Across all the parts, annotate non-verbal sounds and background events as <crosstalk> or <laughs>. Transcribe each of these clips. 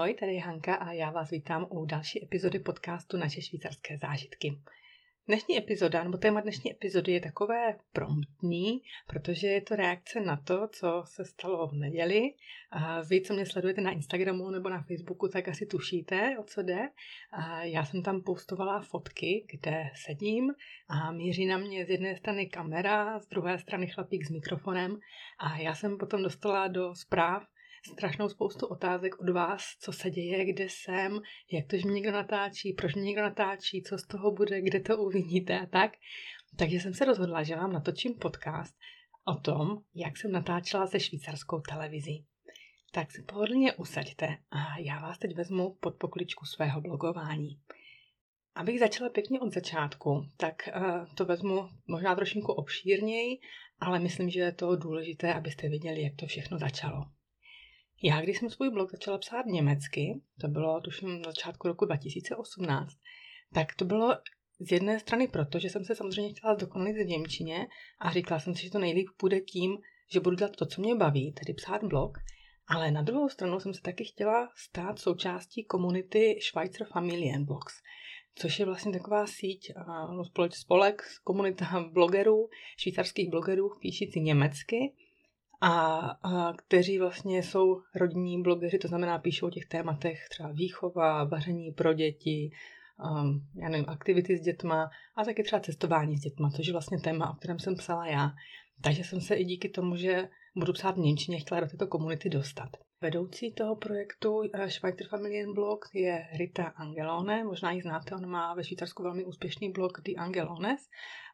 Ahoj, tady je Hanka a já vás vítám u další epizody podcastu Naše švýcarské zážitky. Dnešní epizoda, nebo téma dnešní epizody je takové promptní, protože je to reakce na to, co se stalo v neděli. A vy, co mě sledujete na Instagramu nebo na Facebooku, tak asi tušíte, o co jde. A já jsem tam postovala fotky, kde sedím a míří na mě z jedné strany kamera, z druhé strany chlapík s mikrofonem a já jsem potom dostala do zpráv, strašnou spoustu otázek od vás, co se děje, kde jsem, jak to, že mě někdo natáčí, proč mě někdo natáčí, co z toho bude, kde to uvidíte a tak. Takže jsem se rozhodla, že vám natočím podcast o tom, jak jsem natáčela se švýcarskou televizí. Tak se pohodlně usaďte a já vás teď vezmu pod pokličku svého blogování. Abych začala pěkně od začátku, tak uh, to vezmu možná trošinku obšírněji, ale myslím, že je to důležité, abyste viděli, jak to všechno začalo. Já, když jsem svůj blog začala psát německy, to bylo tuším na začátku roku 2018, tak to bylo z jedné strany proto, že jsem se samozřejmě chtěla zdokonalit v Němčině a říkala jsem si, že to nejlíp půjde tím, že budu dělat to, co mě baví, tedy psát blog, ale na druhou stranu jsem se taky chtěla stát součástí komunity Schweizer Familienblogs, což je vlastně taková síť, no, spolek, komunita blogerů, švýcarských blogerů píšící německy, a, a kteří vlastně jsou rodinní blogeři, to znamená píšou o těch tématech třeba výchova, vaření pro děti, um, já nevím, aktivity s dětma a taky třeba cestování s dětma, což je vlastně téma, o kterém jsem psala já. Takže jsem se i díky tomu, že budu psát v Němčině, chtěla do této komunity dostat. Vedoucí toho projektu eh, Schweizer Familienblog je Rita Angelone, možná ji znáte, ona má ve Švýcarsku velmi úspěšný blog The Angelones.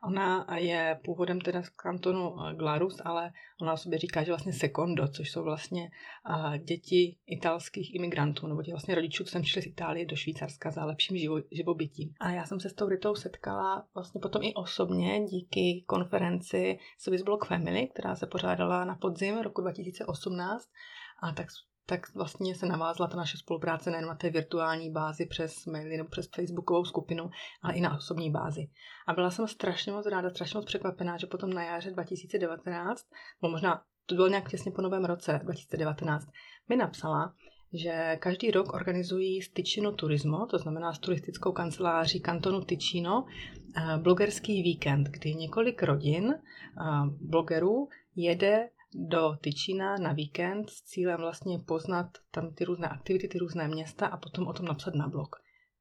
Ona je původem teda z kantonu eh, Glarus, ale ona o sobě říká, že vlastně secondo, což jsou vlastně eh, děti italských imigrantů, nebo těch vlastně rodičů, co jsem přišli z Itálie do Švýcarska za lepším živo, živobytím. A já jsem se s tou Ritou setkala vlastně potom i osobně díky konferenci Swiss Blog Family, která se pořádala na podzim roku 2018 a tak, tak vlastně se navázla ta naše spolupráce nejen na té virtuální bázi přes maily nebo přes facebookovou skupinu, ale i na osobní bázi. A byla jsem strašně moc ráda, strašně moc překvapená, že potom na jaře 2019, nebo možná to bylo nějak těsně po novém roce 2019, mi napsala, že každý rok organizují Ticino Turismo, to znamená s turistickou kanceláří kantonu Ticino, eh, blogerský víkend, kdy několik rodin eh, blogerů jede do Tyčína na víkend s cílem vlastně poznat tam ty různé aktivity, ty různé města a potom o tom napsat na blog.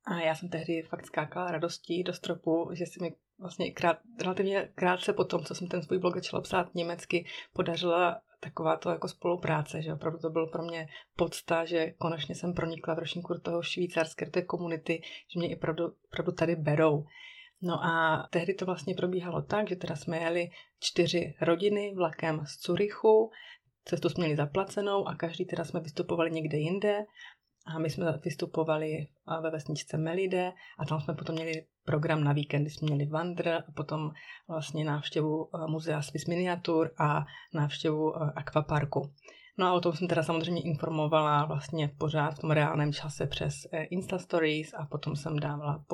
A já jsem tehdy fakt skákala radostí do stropu, že si mi vlastně krát, relativně krátce po tom, co jsem ten svůj blog začala psát německy, podařila taková to jako spolupráce, že opravdu to bylo pro mě podsta, že konečně jsem pronikla trošku do toho švýcarské, do té komunity, že mě i opravdu, opravdu tady berou. No a tehdy to vlastně probíhalo tak, že teda jsme jeli čtyři rodiny vlakem z Curychu, cestu jsme měli zaplacenou a každý teda jsme vystupovali někde jinde a my jsme vystupovali ve vesničce Melide a tam jsme potom měli program na víkendy, jsme měli vandr a potom vlastně návštěvu eh, muzea Swiss Miniatur a návštěvu eh, akvaparku. No a o tom jsem teda samozřejmě informovala vlastně pořád v tom reálném čase přes eh, Insta Stories a potom jsem dávala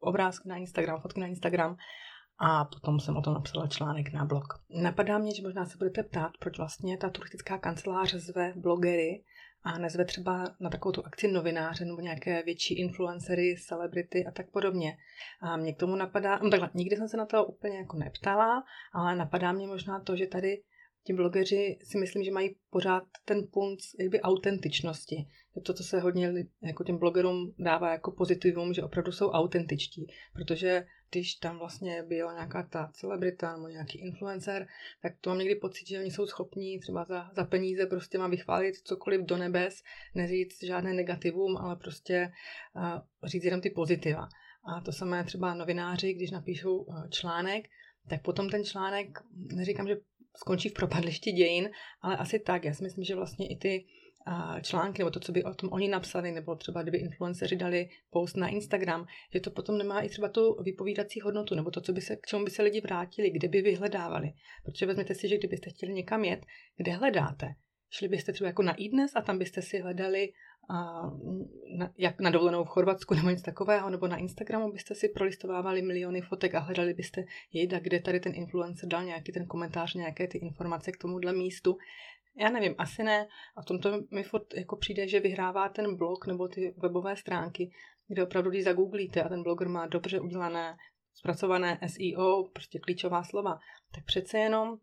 obrázky na Instagram, fotky na Instagram a potom jsem o tom napsala článek na blog. Napadá mě, že možná se budete ptát, proč vlastně ta turistická kancelář zve blogery a nezve třeba na takovou tu akci novináře nebo nějaké větší influencery, celebrity a tak podobně. A mě k tomu napadá, no takhle, nikdy jsem se na to úplně jako neptala, ale napadá mě možná to, že tady ti blogeři si myslím, že mají pořád ten punc jakby autentičnosti. To, co se hodně jako těm blogerům dává jako pozitivum, že opravdu jsou autentičtí. Protože když tam vlastně byla nějaká ta celebrita nebo nějaký influencer, tak to mám někdy pocit, že oni jsou schopní třeba za, za peníze prostě má vychválit cokoliv do nebes, neříct žádné negativum, ale prostě uh, říct jenom ty pozitiva. A to samé třeba novináři, když napíšou uh, článek, tak potom ten článek, neříkám, že skončí v propadlišti dějin, ale asi tak. Já si myslím, že vlastně i ty články, nebo to, co by o tom oni napsali, nebo třeba kdyby influenceři dali post na Instagram, že to potom nemá i třeba tu vypovídací hodnotu, nebo to, co by se, k čemu by se lidi vrátili, kde by vyhledávali. Protože vezměte si, že kdybyste chtěli někam jet, kde hledáte? Šli byste třeba jako na iDnes a tam byste si hledali a na, jak na dovolenou v Chorvatsku nebo něco takového, nebo na Instagramu byste si prolistovávali miliony fotek a hledali byste jejda, kde tady ten influencer dal nějaký ten komentář, nějaké ty informace k tomuhle místu. Já nevím, asi ne. A v tomto mi furt jako přijde, že vyhrává ten blog nebo ty webové stránky, kde opravdu, když zagooglíte a ten bloger má dobře udělané, zpracované SEO, prostě klíčová slova, tak přece jenom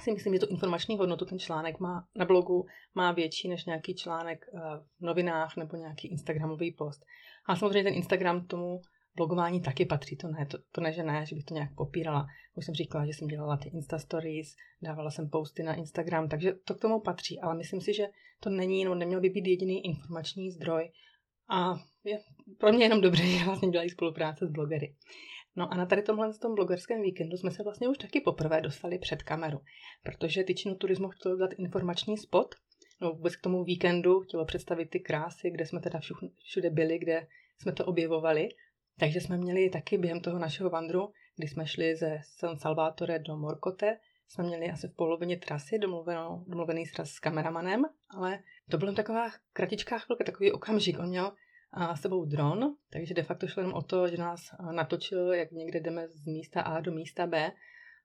si myslím, že to informační hodnotu ten článek má na blogu má větší než nějaký článek eh, v novinách nebo nějaký Instagramový post. A samozřejmě ten Instagram tomu blogování taky patří, to ne, to, to ne, že ne, že bych to nějak popírala. Už jsem říkala, že jsem dělala ty Insta Stories, dávala jsem posty na Instagram, takže to k tomu patří, ale myslím si, že to není, nebo neměl by být jediný informační zdroj a je pro mě jenom dobře, <laughs> že vlastně dělají spolupráce s blogery. No a na tady tomhle tom blogerském víkendu jsme se vlastně už taky poprvé dostali před kameru, protože Tyčinu Turismu chtěl dát informační spot, no vůbec k tomu víkendu chtělo představit ty krásy, kde jsme teda všude byli, kde jsme to objevovali. Takže jsme měli taky během toho našeho vandru, kdy jsme šli ze San Salvatore do Morcote, jsme měli asi v polovině trasy domluvenou, domluvený sraz s kameramanem, ale to byla taková kratičká chvilka, takový okamžik. On měl sebou dron, takže de facto šlo jenom o to, že nás natočil, jak někde jdeme z místa A do místa B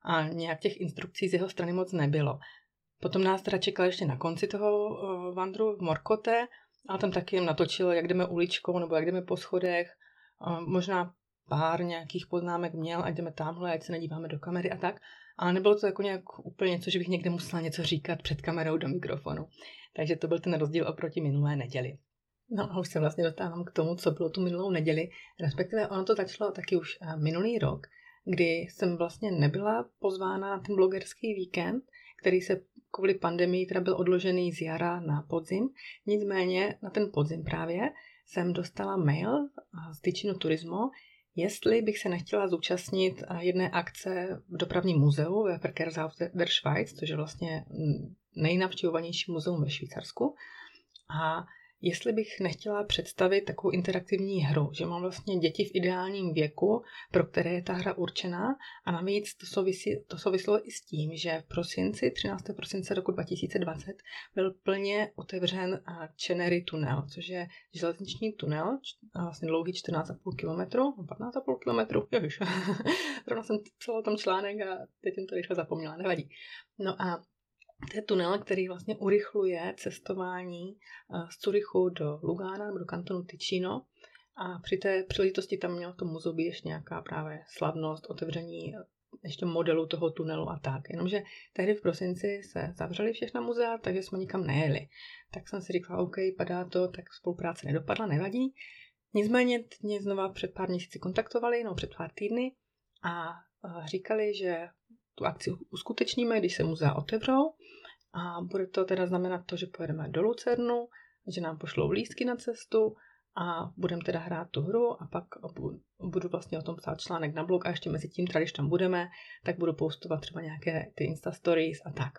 a nějak těch instrukcí z jeho strany moc nebylo. Potom nás teda čekal ještě na konci toho vandru v Morkote, ale tam taky jen natočil, jak jdeme uličkou nebo jak jdeme po schodech. Možná pár nějakých poznámek měl, ať jdeme tamhle, ať se nedíváme do kamery a tak. Ale nebylo to jako nějak úplně něco, že bych někde musela něco říkat před kamerou do mikrofonu. Takže to byl ten rozdíl oproti minulé neděli. No a už se vlastně dostávám k tomu, co bylo tu minulou neděli, respektive ono to začalo taky už eh, minulý rok, kdy jsem vlastně nebyla pozvána na ten blogerský víkend, který se kvůli pandemii teda byl odložený z jara na podzim. Nicméně na ten podzim právě jsem dostala mail z Tyčinu Turismo, jestli bych se nechtěla zúčastnit eh, jedné akce v dopravním muzeu ve Verkehrshaus der Schweiz, což je vlastně mm, nejnavštěvovanější muzeum ve Švýcarsku. A jestli bych nechtěla představit takovou interaktivní hru, že mám vlastně děti v ideálním věku, pro které je ta hra určená a navíc to, souvisí, to souvislo i s tím, že v prosinci, 13. prosince roku 2020 byl plně otevřen Chenery tunel, což je železniční tunel, vlastně dlouhý 14,5 km, 15,5 km, jož. Zrovna jsem psala tam článek a teď jsem to rychle zapomněla, nevadí. No a to je tunel, který vlastně urychluje cestování eh, z Curychu do Lugána nebo do kantonu Ticino. A při té příležitosti tam mělo to muzeu být ještě nějaká právě slavnost, otevření eh, ještě modelu toho tunelu a tak. Jenomže tehdy v prosinci se zavřeli všechna muzea, takže jsme nikam nejeli. Tak jsem si říkala, OK, padá to, tak spolupráce nedopadla, nevadí. Nicméně mě znova před pár měsíci kontaktovali, no před pár týdny a eh, říkali, že tu akci uskutečníme, když se muzea otevřou a bude to teda znamenat to, že pojedeme do Lucernu, že nám pošlou lístky na cestu a budeme teda hrát tu hru a pak budu vlastně o tom psát článek na blog a ještě mezi tím, když tam budeme, tak budu postovat třeba nějaké ty Insta Stories a tak.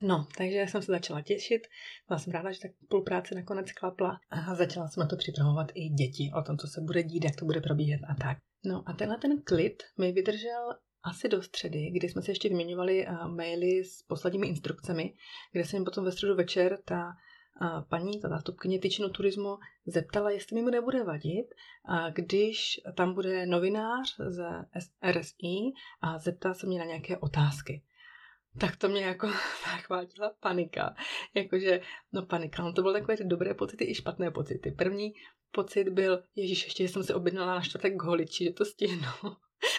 No, takže jsem se začala těšit, byla jsem ráda, že ta spolupráce nakonec klapla a začala jsem na to připravovat i děti o tom, co se bude dít, jak to bude probíhat a tak. No a tenhle ten klid mi vydržel asi do středy, kdy jsme se ještě vyměňovali uh, maily s posledními instrukcemi, kde se mi potom ve středu večer ta uh, paní, ta zástupkyně tyčinu turismu, zeptala, jestli mi nebude vadit, když tam bude novinář z RSI a zeptá se mě na nějaké otázky tak to mě jako <laughs> zachvátila panika. Jakože, no panika, no to byly takové ty dobré pocity i špatné pocity. První pocit byl, ježíš, ještě jsem se objednala na čtvrtek k holiči, že to stihnu.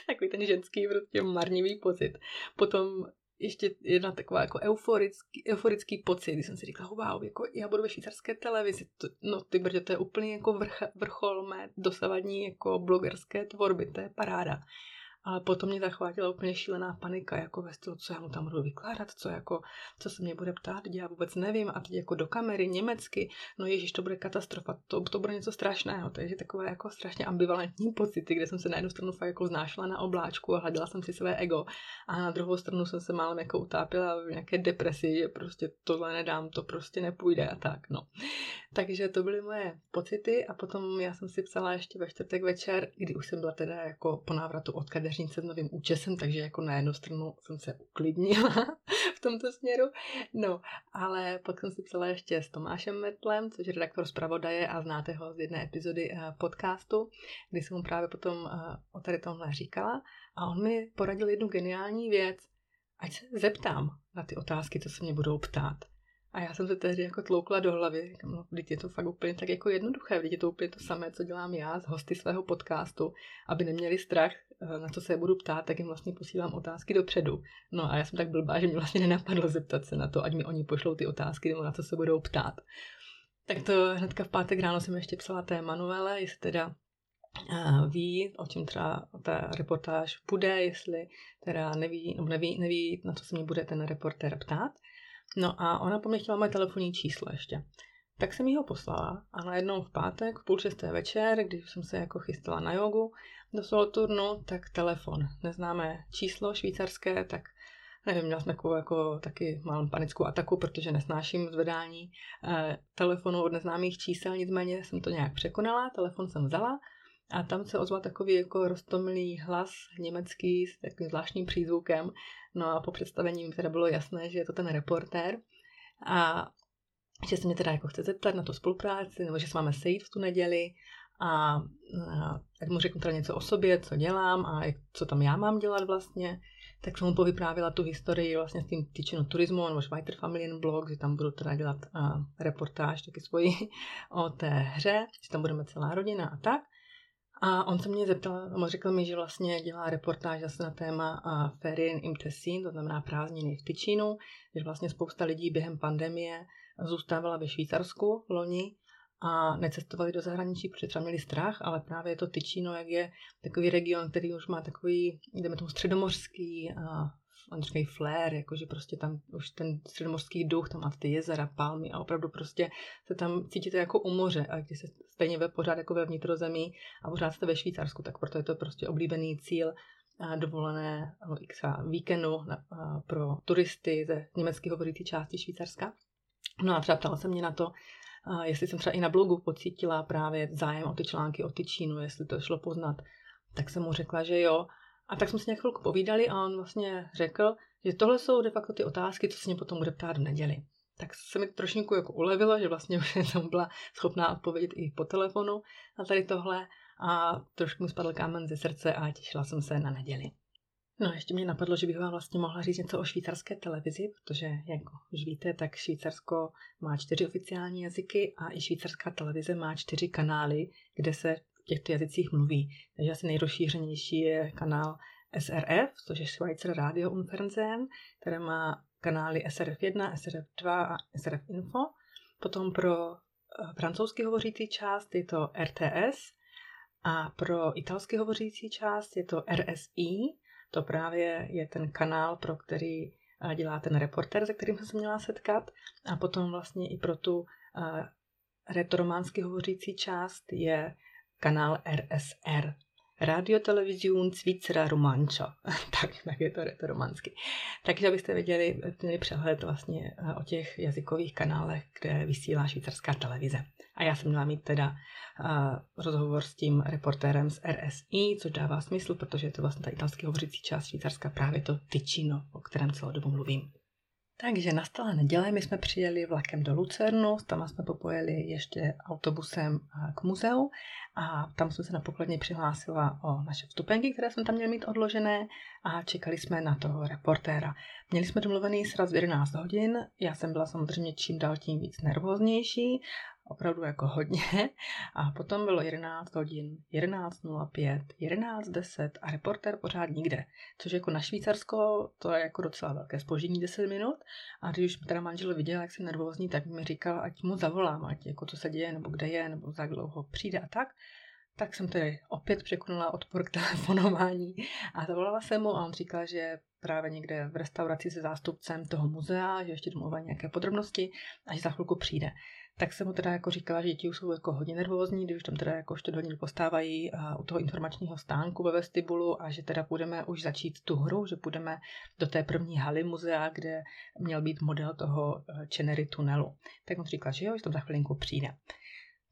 <laughs> Takový ten ženský prostě marnivý pocit. Potom ještě jedna taková jako euforický, euforický pocit, kdy jsem si říkala, wow, jako já budu ve švýcarské televizi, to, no ty brdě, to je úplně jako vrch, vrchol mé dosavadní jako blogerské tvorby, to je paráda. Ale potom mě zachvátila úplně šílená panika, jako ve stylu, co já mu tam budu vykládat, co jako, co se mě bude ptát, já vůbec nevím. A teď jako do kamery německy, no ježíš, to bude katastrofa, to, to bude něco strašného. Takže takové jako strašně ambivalentní pocity, kde jsem se na jednu stranu fakt jako znášla na obláčku a hladila jsem si své ego. A na druhou stranu jsem se málem jako utápila v nějaké depresi, že prostě tohle nedám, to prostě nepůjde a tak, no. Takže to byly moje pocity a potom já jsem si psala ještě ve čtvrtek večer, kdy už jsem byla teda jako po návratu od kadeřnice s novým účesem, takže jako na jednu stranu jsem se uklidnila <laughs> v tomto směru. No, ale pak jsem si psala ještě s Tomášem Metlem, což je redaktor zpravodaje a znáte ho z jedné epizody eh, podcastu, kdy jsem mu právě potom eh, o tady tomhle říkala a on mi poradil jednu geniální věc, ať se zeptám na ty otázky, co se mě budou ptát. A já jsem se tehdy jako tloukla do hlavy. No, teď je to fakt úplně tak jako jednoduché. Teď je to úplně to samé, co dělám já s hosty svého podcastu, aby neměli strach, eh, na co se budu ptát, tak jim vlastně posílám otázky dopředu. No a já jsem tak blbá, že mě vlastně nenapadlo zeptat se na to, ať mi oni pošlou ty otázky, nebo na co se budou ptát. Tak to hnedka v pátek ráno jsem ještě psala té Manuele, jestli teda uh, ví, o čem třeba ta reportáž bude, jestli teda neví, nebo neví, neví, na co se mě bude ten reportér ptát. No a ona po mě chtěla moje telefonní číslo ještě. Tak jsem jí ho poslala a najednou v pátek, v půl šesté večer, když jsem se jako chystala na jogu do Soloturnu, tak telefon. Neznámé číslo švýcarské, tak nevím, měla jsem takovou jako taky malou panickou ataku, protože nesnáším zvedání eh, telefonu od neznámých čísel, nicméně jsem to nějak překonala, telefon jsem vzala a tam se ozval takový jako roztomilý hlas německý s takovým zvláštním přízvukem. No a po představení mi teda bylo jasné, že je to ten reportér. A že se mě teda jako chce zeptat na tu spolupráci, nebo že se máme sejít v tu neděli a, a tak mu řeknu teda něco o sobě, co dělám a jak, co tam já mám dělat vlastně. Tak jsem mu povyprávila tu historii vlastně s tím týčeno turismu, nebo Schweiter Familien Blog, že tam budu teda dělat a, reportáž taky svoji <laughs> o té hře, že tam budeme celá rodina a tak. A on se mě zeptal, on řekl mi, že vlastně dělá reportáž zase na téma Ferien im Tessin, to znamená prázdniny v Tyčínu, že vlastně spousta lidí během pandemie zůstávala ve Švýcarsku loni a necestovali do zahraničí, protože třeba měli strach, ale právě to Tyčíno, jak je takový region, který už má takový, jdeme tomu středomořský a on říkají flair, jakože prostě tam už ten středomorský duch, tam máte ty jezera, palmy a opravdu prostě se tam cítíte jako u moře a když se stejně ve pořád jako ve vnitrozemí a pořád jste ve Švýcarsku, tak proto je to prostě oblíbený cíl dovolené x víkendu pro turisty ze německy hovořící části Švýcarska. No a třeba ptala se mě na to, jestli jsem třeba i na blogu pocítila právě zájem o ty články o ty Čínu, jestli to šlo poznat. Tak jsem mu řekla, že jo. A tak jsme si nějak chvilku povídali a on vlastně řekl, že tohle jsou de facto ty otázky, co se mě potom bude ptát v neděli. Tak se mi trošku jako ulevilo, že vlastně <laughs> jsem byla schopná odpovědět i po telefonu na tady tohle a trošku mi spadl kámen ze srdce a těšila jsem se na neděli. No ještě mě napadlo, že bych vám vlastně mohla říct něco o švýcarské televizi, protože, jak už víte, tak Švýcarsko má čtyři oficiální jazyky a i švýcarská televize má čtyři kanály, kde se těchto jazycích mluví. Takže asi nejrozšířenější je kanál SRF, což je Schweizer Radio und Fernsehen, které má kanály SRF1, SRF2 a SRF Info. Potom pro eh, francouzsky hovořící část je to RTS a pro italsky hovořící část je to RSI. To právě je ten kanál, pro který eh, dělá ten reporter, se kterým jsem se měla setkat. A potom vlastně i pro tu uh, retorománsky hovořící část je kanál RSR. Radio Television Svicera Romanča. <laughs> tak, tak je to, romansky. Takže abyste věděli, měli přehled vlastně eh, o těch jazykových kanálech, kde vysílá švýcarská televize. A já jsem měla mít teda uh, rozhovor s tím reportérem z RSI, což dává smysl, protože je to vlastně ta italsky hovořící část Švýcarska, právě to Ticino, o kterém celou dobu mluvím. Takže nastala neděle, my jsme přijeli vlakem do Lucernu, tam jsme popojeli ještě autobusem k muzeu a tam jsem se na pokladně přihlásila o naše vstupenky, které jsme tam měli mít odložené a čekali jsme na toho reportéra. Měli jsme domluvený sraz v 11 hodin, já jsem byla samozřejmě čím dál tím víc nervóznější opravdu jako hodně. A potom bylo 11 hodin, 11.05, 11.10 a reporter pořád nikde. Což jako na Švýcarsko to je jako docela velké spoždění 10 minut. A když teda manžel viděl, jak jsem nervózní, tak mi říkal, ať mu zavolám, ať jako co se děje, nebo kde je, nebo za dlouho přijde a tak. Tak jsem tedy opět překonala odpor k <laughs> telefonování a zavolala jsem mu a on říkal, že právě někde v restauraci se zástupcem toho muzea, že ještě domluvají nějaké podrobnosti a že za chvilku přijde tak jsem mu teda jako říkala, že děti už jsou jako hodně nervózní, když tam teda jako 4 hodiny postávají u toho informačního stánku ve vestibulu a že teda budeme už začít tu hru, že půjdeme do té první haly muzea, kde měl být model toho eh, Chenery tunelu. Tak on říkal, že jo, že tam za chvilinku přijde.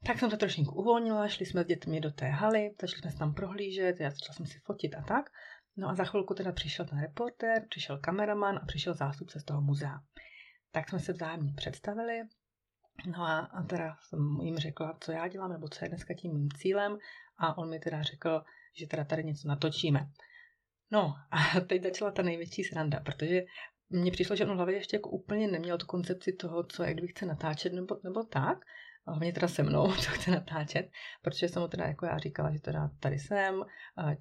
Tak jsem to trošku uvolnila, šli jsme s dětmi do té haly, začali jsme se tam prohlížet, já začala jsem si fotit a tak. No a za chvilku teda přišel ten reporter, přišel kameraman a přišel zástupce z toho muzea. Tak jsme se vzájemně představili, No a, a teda jsem jim řekla, co já dělám, nebo co je dneska tím mým cílem a on mi teda řekl, že teda tady něco natočíme. No a teď začala ta největší sranda, protože mně přišlo, že on hlavě ještě jako úplně neměl tu koncepci toho, co, jak chce natáčet nebo, nebo tak. A hlavně teda se mnou, <laughs> co chce natáčet, protože jsem mu teda jako já říkala, že teda tady jsem,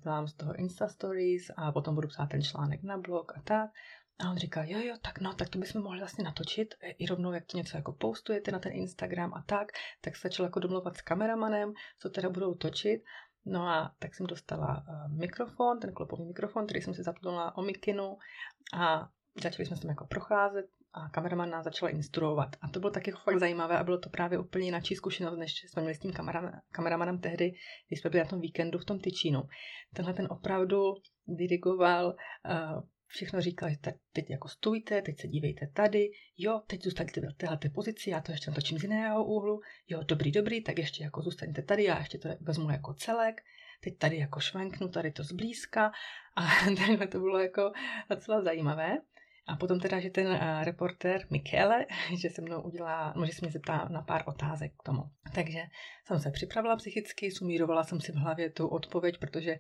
dělám z toho Insta Stories a potom budu psát ten článek na blog a tak. A on říká, jo, jo, tak no, tak to bychom mohli vlastně natočit i rovnou, jak to něco jako postujete na ten Instagram a tak. Tak se začal jako domluvat s kameramanem, co teda budou točit. No a tak jsem dostala uh, mikrofon, ten klopový mikrofon, který jsem si zapnula na omikinu a začali jsme se tam jako procházet a kameraman nás začal instruovat. A to bylo taky fakt zajímavé a bylo to právě úplně jináčí zkušenost, než jsme měli s tím kameramanem tehdy, když jsme byli na tom víkendu v tom Tyčínu. Tenhle ten opravdu dirigoval uh, všechno říkal, že teď jako stůjte, teď se dívejte tady, jo, teď zůstaňte v téhle pozici, já to ještě natočím z jiného úhlu, jo, dobrý, dobrý, tak ještě jako zůstaňte tady, já ještě to vezmu jako celek, teď tady jako švenknu, tady to zblízka. A <laughs> takhle to bylo jako docela zajímavé. A potom teda, že ten uh, reporter Michele, <laughs> že se mnou udělá, no, že se mě zeptá na pár otázek k tomu. Takže jsem se připravila psychicky, sumírovala jsem si v hlavě tu odpověď, protože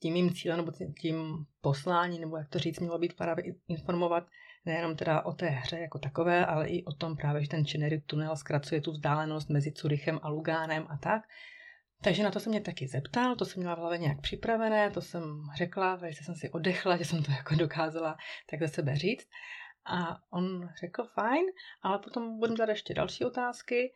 tím mým cílem nebo tím poslání, nebo jak to říct, mělo být právě informovat nejenom teda o té hře jako takové, ale i o tom právě, že ten Chenery tunel zkracuje tu vzdálenost mezi Curychem a Lugánem a tak. Takže na to se mě taky zeptal, to jsem měla v hlavě nějak připravené, to jsem řekla, velice jsem si odechla, že jsem to jako dokázala tak za sebe říct. A on řekl fajn, ale potom budeme dát ještě další otázky,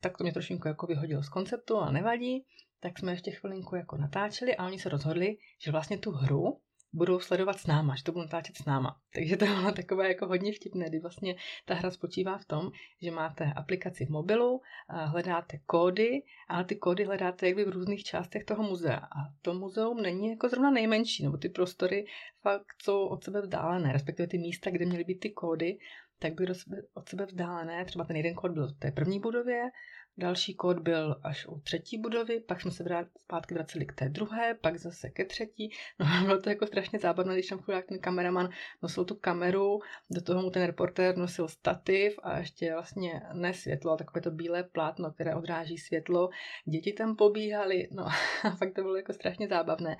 tak to mě trošku jako vyhodilo z konceptu a nevadí tak jsme ještě chvilinku jako natáčeli a oni se rozhodli, že vlastně tu hru budou sledovat s náma, že to budou natáčet s náma. Takže to bylo takové jako hodně vtipné, kdy vlastně ta hra spočívá v tom, že máte aplikaci v mobilu, hledáte kódy, ale ty kódy hledáte jakby v různých částech toho muzea. A to muzeum není jako zrovna nejmenší, nebo ty prostory fakt jsou od sebe vzdálené, respektive ty místa, kde měly být ty kódy, tak byly od sebe vzdálené. Třeba ten jeden kód byl v té první budově, Další kód byl až u třetí budovy, pak jsme se zpátky vraceli k té druhé, pak zase ke třetí. No <laughs> bylo to jako strašně zábavné, když tam chudák ten kameraman nosil tu kameru, do toho mu ten reportér nosil stativ a ještě vlastně ne světlo, ale takové to bílé plátno, které odráží světlo. Děti tam pobíhaly, no <laughs> a fakt to bylo jako strašně zábavné.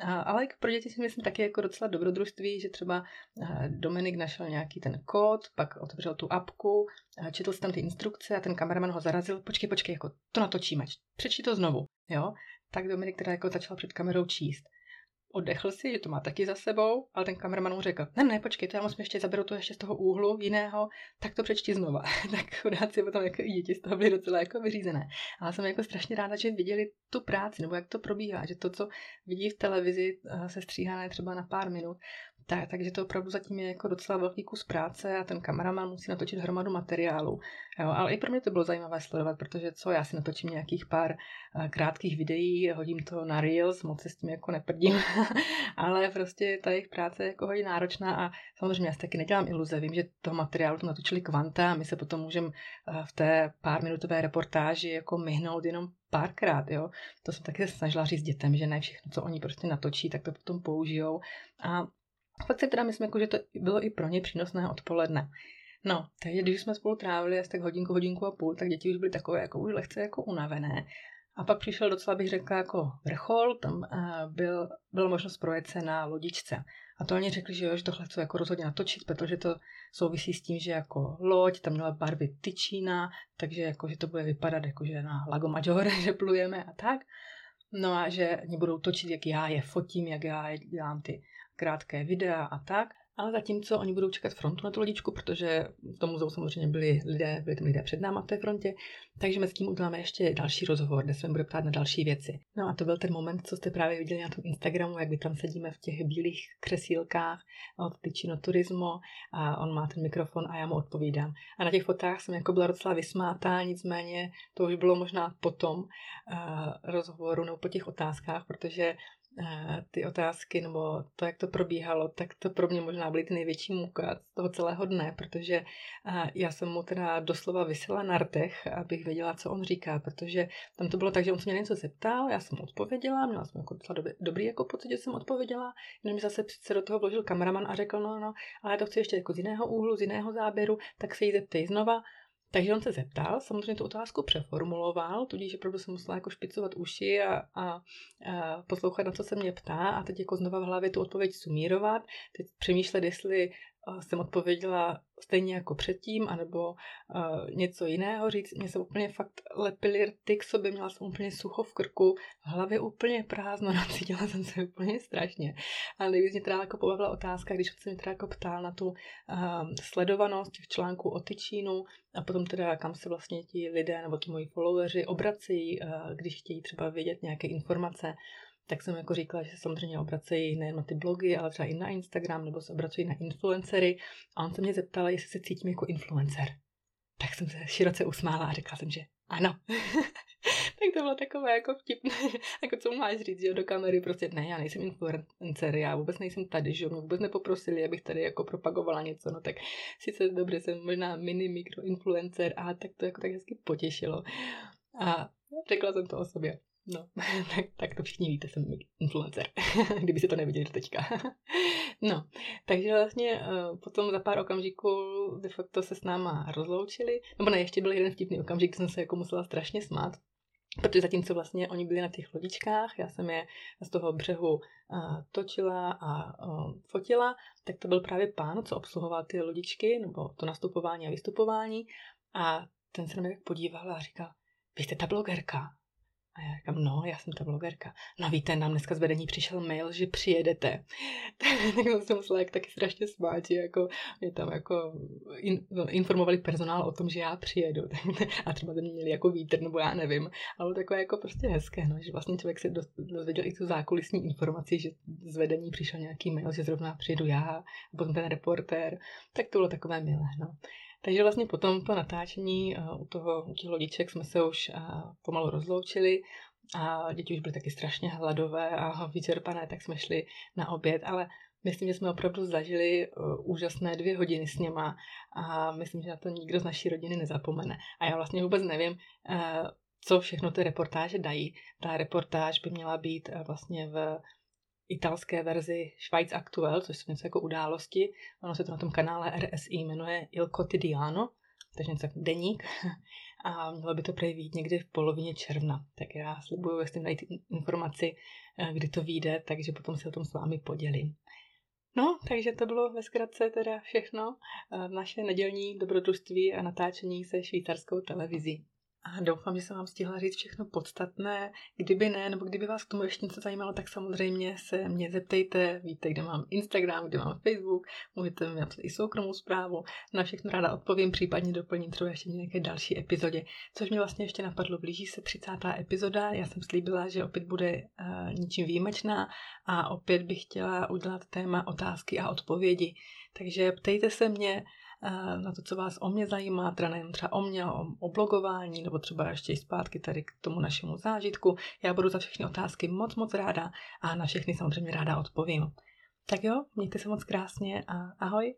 A, ale pro děti si myslím taky jako docela dobrodružství, že třeba eh, Dominik našel nějaký ten kód, pak otevřel tu apku, četl si tam ty instrukce a ten kameraman ho zarazil, počkej, počkej, jako to natočíme, přečti to znovu, jo. Tak Dominik teda jako začal před kamerou číst. Oddechl si, že to má taky za sebou, ale ten kameraman mu řekl, ne, ne, počkej, to já musím ještě zaberu to ještě z toho úhlu jiného, tak to přečti znova. <laughs> tak chudáci potom jako i děti z toho byly docela jako vyřízené. Ale jsem jako strašně ráda, že viděli tu práci, nebo jak to probíhá, že to, co vidí v televizi, eh, se stříhané třeba na pár minut, tak, takže to opravdu zatím je jako docela velký kus práce a ten kameraman musí natočit hromadu materiálu. Jo, ale i pro mě to bylo zajímavé sledovat, protože co, já si natočím nějakých pár uh, krátkých videí, hodím to na Reels, moc se s tím jako neprdím, <laughs> ale prostě ta jejich práce je jako hodně náročná a samozřejmě já si taky nedělám iluze, vím, že toho materiálu to natočili kvanta a my se potom můžeme uh, v té pár minutové reportáži jako myhnout jenom párkrát, jo. To jsem taky snažila říct dětem, že ne všechno, co oni prostě natočí, tak to potom použijou. A pak si teda myslím, jako, že to bylo i pro ně přínosné odpoledne. No, takže když jsme spolu trávili asi tak hodinku, hodinku a půl, tak děti už byly takové jako už lehce jako unavené. A pak přišel docela, bych řekla, jako vrchol, tam uh, byl, byla možnost projet se na lodičce. A to oni řekli, že jo, že tohle chcou jako rozhodně natočit, protože to souvisí s tím, že jako loď, tam měla barvy tyčína, takže jako, že to bude vypadat jako, že na Lago Maggiore, <laughs> že plujeme a tak. No a že oni budou točit, jak já je fotím, jak já je dělám ty krátké videa a tak. Ale zatímco oni budou čekat frontu na tu lodičku, protože v tom muzeu samozřejmě byli lidé, byli tam lidé před náma v té frontě, takže mezi tím uděláme ještě další rozhovor, kde se mi bude ptát na další věci. No a to byl ten moment, co jste právě viděli na tom Instagramu, jak my tam sedíme v těch bílých kresílkách od Ticino Turismo a on má ten mikrofon a já mu odpovídám. A na těch fotách jsem jako byla docela vysmátá, nicméně to už bylo možná potom uh, rozhovoru nebo po těch otázkách, protože ty otázky nebo to, jak to probíhalo, tak to pro mě možná byly ty největší muka z toho celého dne, protože já jsem mu teda doslova vysela na rtech, abych věděla, co on říká, protože tam to bylo tak, že on se mě něco zeptal, já jsem odpověděla, měla jsem jako docela dobrý, dobrý jako pocit, že jsem odpověděla, jenom mi zase se do toho vložil kameraman a řekl, no, no, ale já to chci ještě jako z jiného úhlu, z jiného záběru, tak se jí zeptej znova takže on se zeptal, samozřejmě tu otázku přeformuloval, tudíž opravdu jsem musela jako špicovat uši a, a, a poslouchat, na co se mě ptá a teď jako znova v hlavě tu odpověď sumírovat, teď přemýšlet, jestli jsem odpověděla stejně jako předtím, anebo uh, něco jiného říct. Mě se úplně fakt lepily rty k sobě, měla jsem úplně sucho v krku, v hlavě úplně prázdno, <laughs> no, cítila jsem se úplně strašně. A nejvíc mě teda jako pobavila otázka, když se mi teda jako ptal na tu uh, sledovanost těch článků o tyčínu a potom teda kam se vlastně ti lidé nebo ti moji followeri obrací, uh, když chtějí třeba vědět nějaké informace tak jsem jako říkala, že se samozřejmě obracejí nejen na ty blogy, ale třeba i na Instagram, nebo se obracují na influencery. A on se mě zeptal, jestli se cítím jako influencer. Tak jsem se široce usmála a řekla jsem, že ano. <laughs> tak to bylo takové jako vtipné, <laughs> jako co máš říct, že do kamery prostě ne, já nejsem influencer, já vůbec nejsem tady, že mě vůbec nepoprosili, abych tady jako propagovala něco, no tak sice dobře, jsem možná mini mikro influencer, a tak to jako tak hezky potěšilo. A řekla jsem to o sobě. No, <laughs> tak, tak to všichni víte, jsem influencer, <laughs> kdyby si to neviděli do teďka. <laughs> no, takže vlastně uh, potom za pár okamžiků de facto se s náma rozloučili, nebo ne, ještě byl jeden vtipný okamžik, jsem se jako musela strašně smát, Protože zatímco vlastně oni byli na těch lodičkách, já jsem je z toho břehu uh, točila a uh, fotila, tak to byl právě pán, co obsluhoval ty lodičky, nebo to nastupování a vystupování. A ten se na mě tak podíval a říkal, vy jste ta blogerka. A já říkám, no, já jsem ta blogerka. No víte, nám dneska z vedení přišel mail, že přijedete. <laughs> tak jsem se musela jak taky strašně smát, že jako mě tam jako in, no, informovali personál o tom, že já přijedu. <laughs> a třeba tam měli jako vítr, nebo já nevím. Ale takové jako prostě hezké, no, že vlastně člověk se dozvěděl i tu zákulisní informaci, že z vedení přišel nějaký mail, že zrovna přijedu já a potom ten reportér. Tak to bylo takové milé, no. Takže vlastně po tomto natáčení uh, u toho, u těch lodiček jsme se už uh, pomalu rozloučili a děti už byly taky strašně hladové a <laughs> vyčerpané, tak jsme šli na oběd, ale myslím, že jsme opravdu zažili uh, úžasné dvě hodiny s něma a myslím, že na to nikdo z naší rodiny nezapomene. A já vlastně vůbec nevím, co všechno ty reportáže dají. Ta reportáž by měla být vlastně v italské verzi Schweiz Actuel, což jsou něco jako události. Ono se to na tom kanále RSI jmenuje Il Quotidiano, takže něco jako deník. <laughs> A mělo by to projevit někdy v polovině června. Tak já slibuju, jestli najít informaci, eh, kdy to vyjde, takže potom se o tom s vámi podělím. No, takže to bylo ve zkratce teda všechno. Eh, naše nedělní dobrodružství a natáčení se švýcarskou televizí. A doufám, že jsem vám stihla říct všechno podstatné. Kdyby ne, nebo kdyby vás k tomu ještě něco zajímalo, tak samozřejmě se mě zeptejte. Víte, kde mám Instagram, kde mám Facebook, můžete mi napsat i soukromou zprávu. Na všechno ráda odpovím, případně doplním třeba ještě nějaké další epizodě. Což mě vlastně ještě napadlo, blíží se 30. epizoda. Já jsem slíbila, že opět bude uh, ničím výjimečná a opět bych chtěla udělat téma otázky a odpovědi. Takže ptejte se mě, na to, co vás o mě zajímá, teda nejen třeba o mě, o, o blogování, nebo třeba ještě zpátky tady k tomu našemu zážitku. Já budu za všechny otázky moc, moc ráda a na všechny samozřejmě ráda odpovím. Tak jo, mějte se moc krásně a ahoj.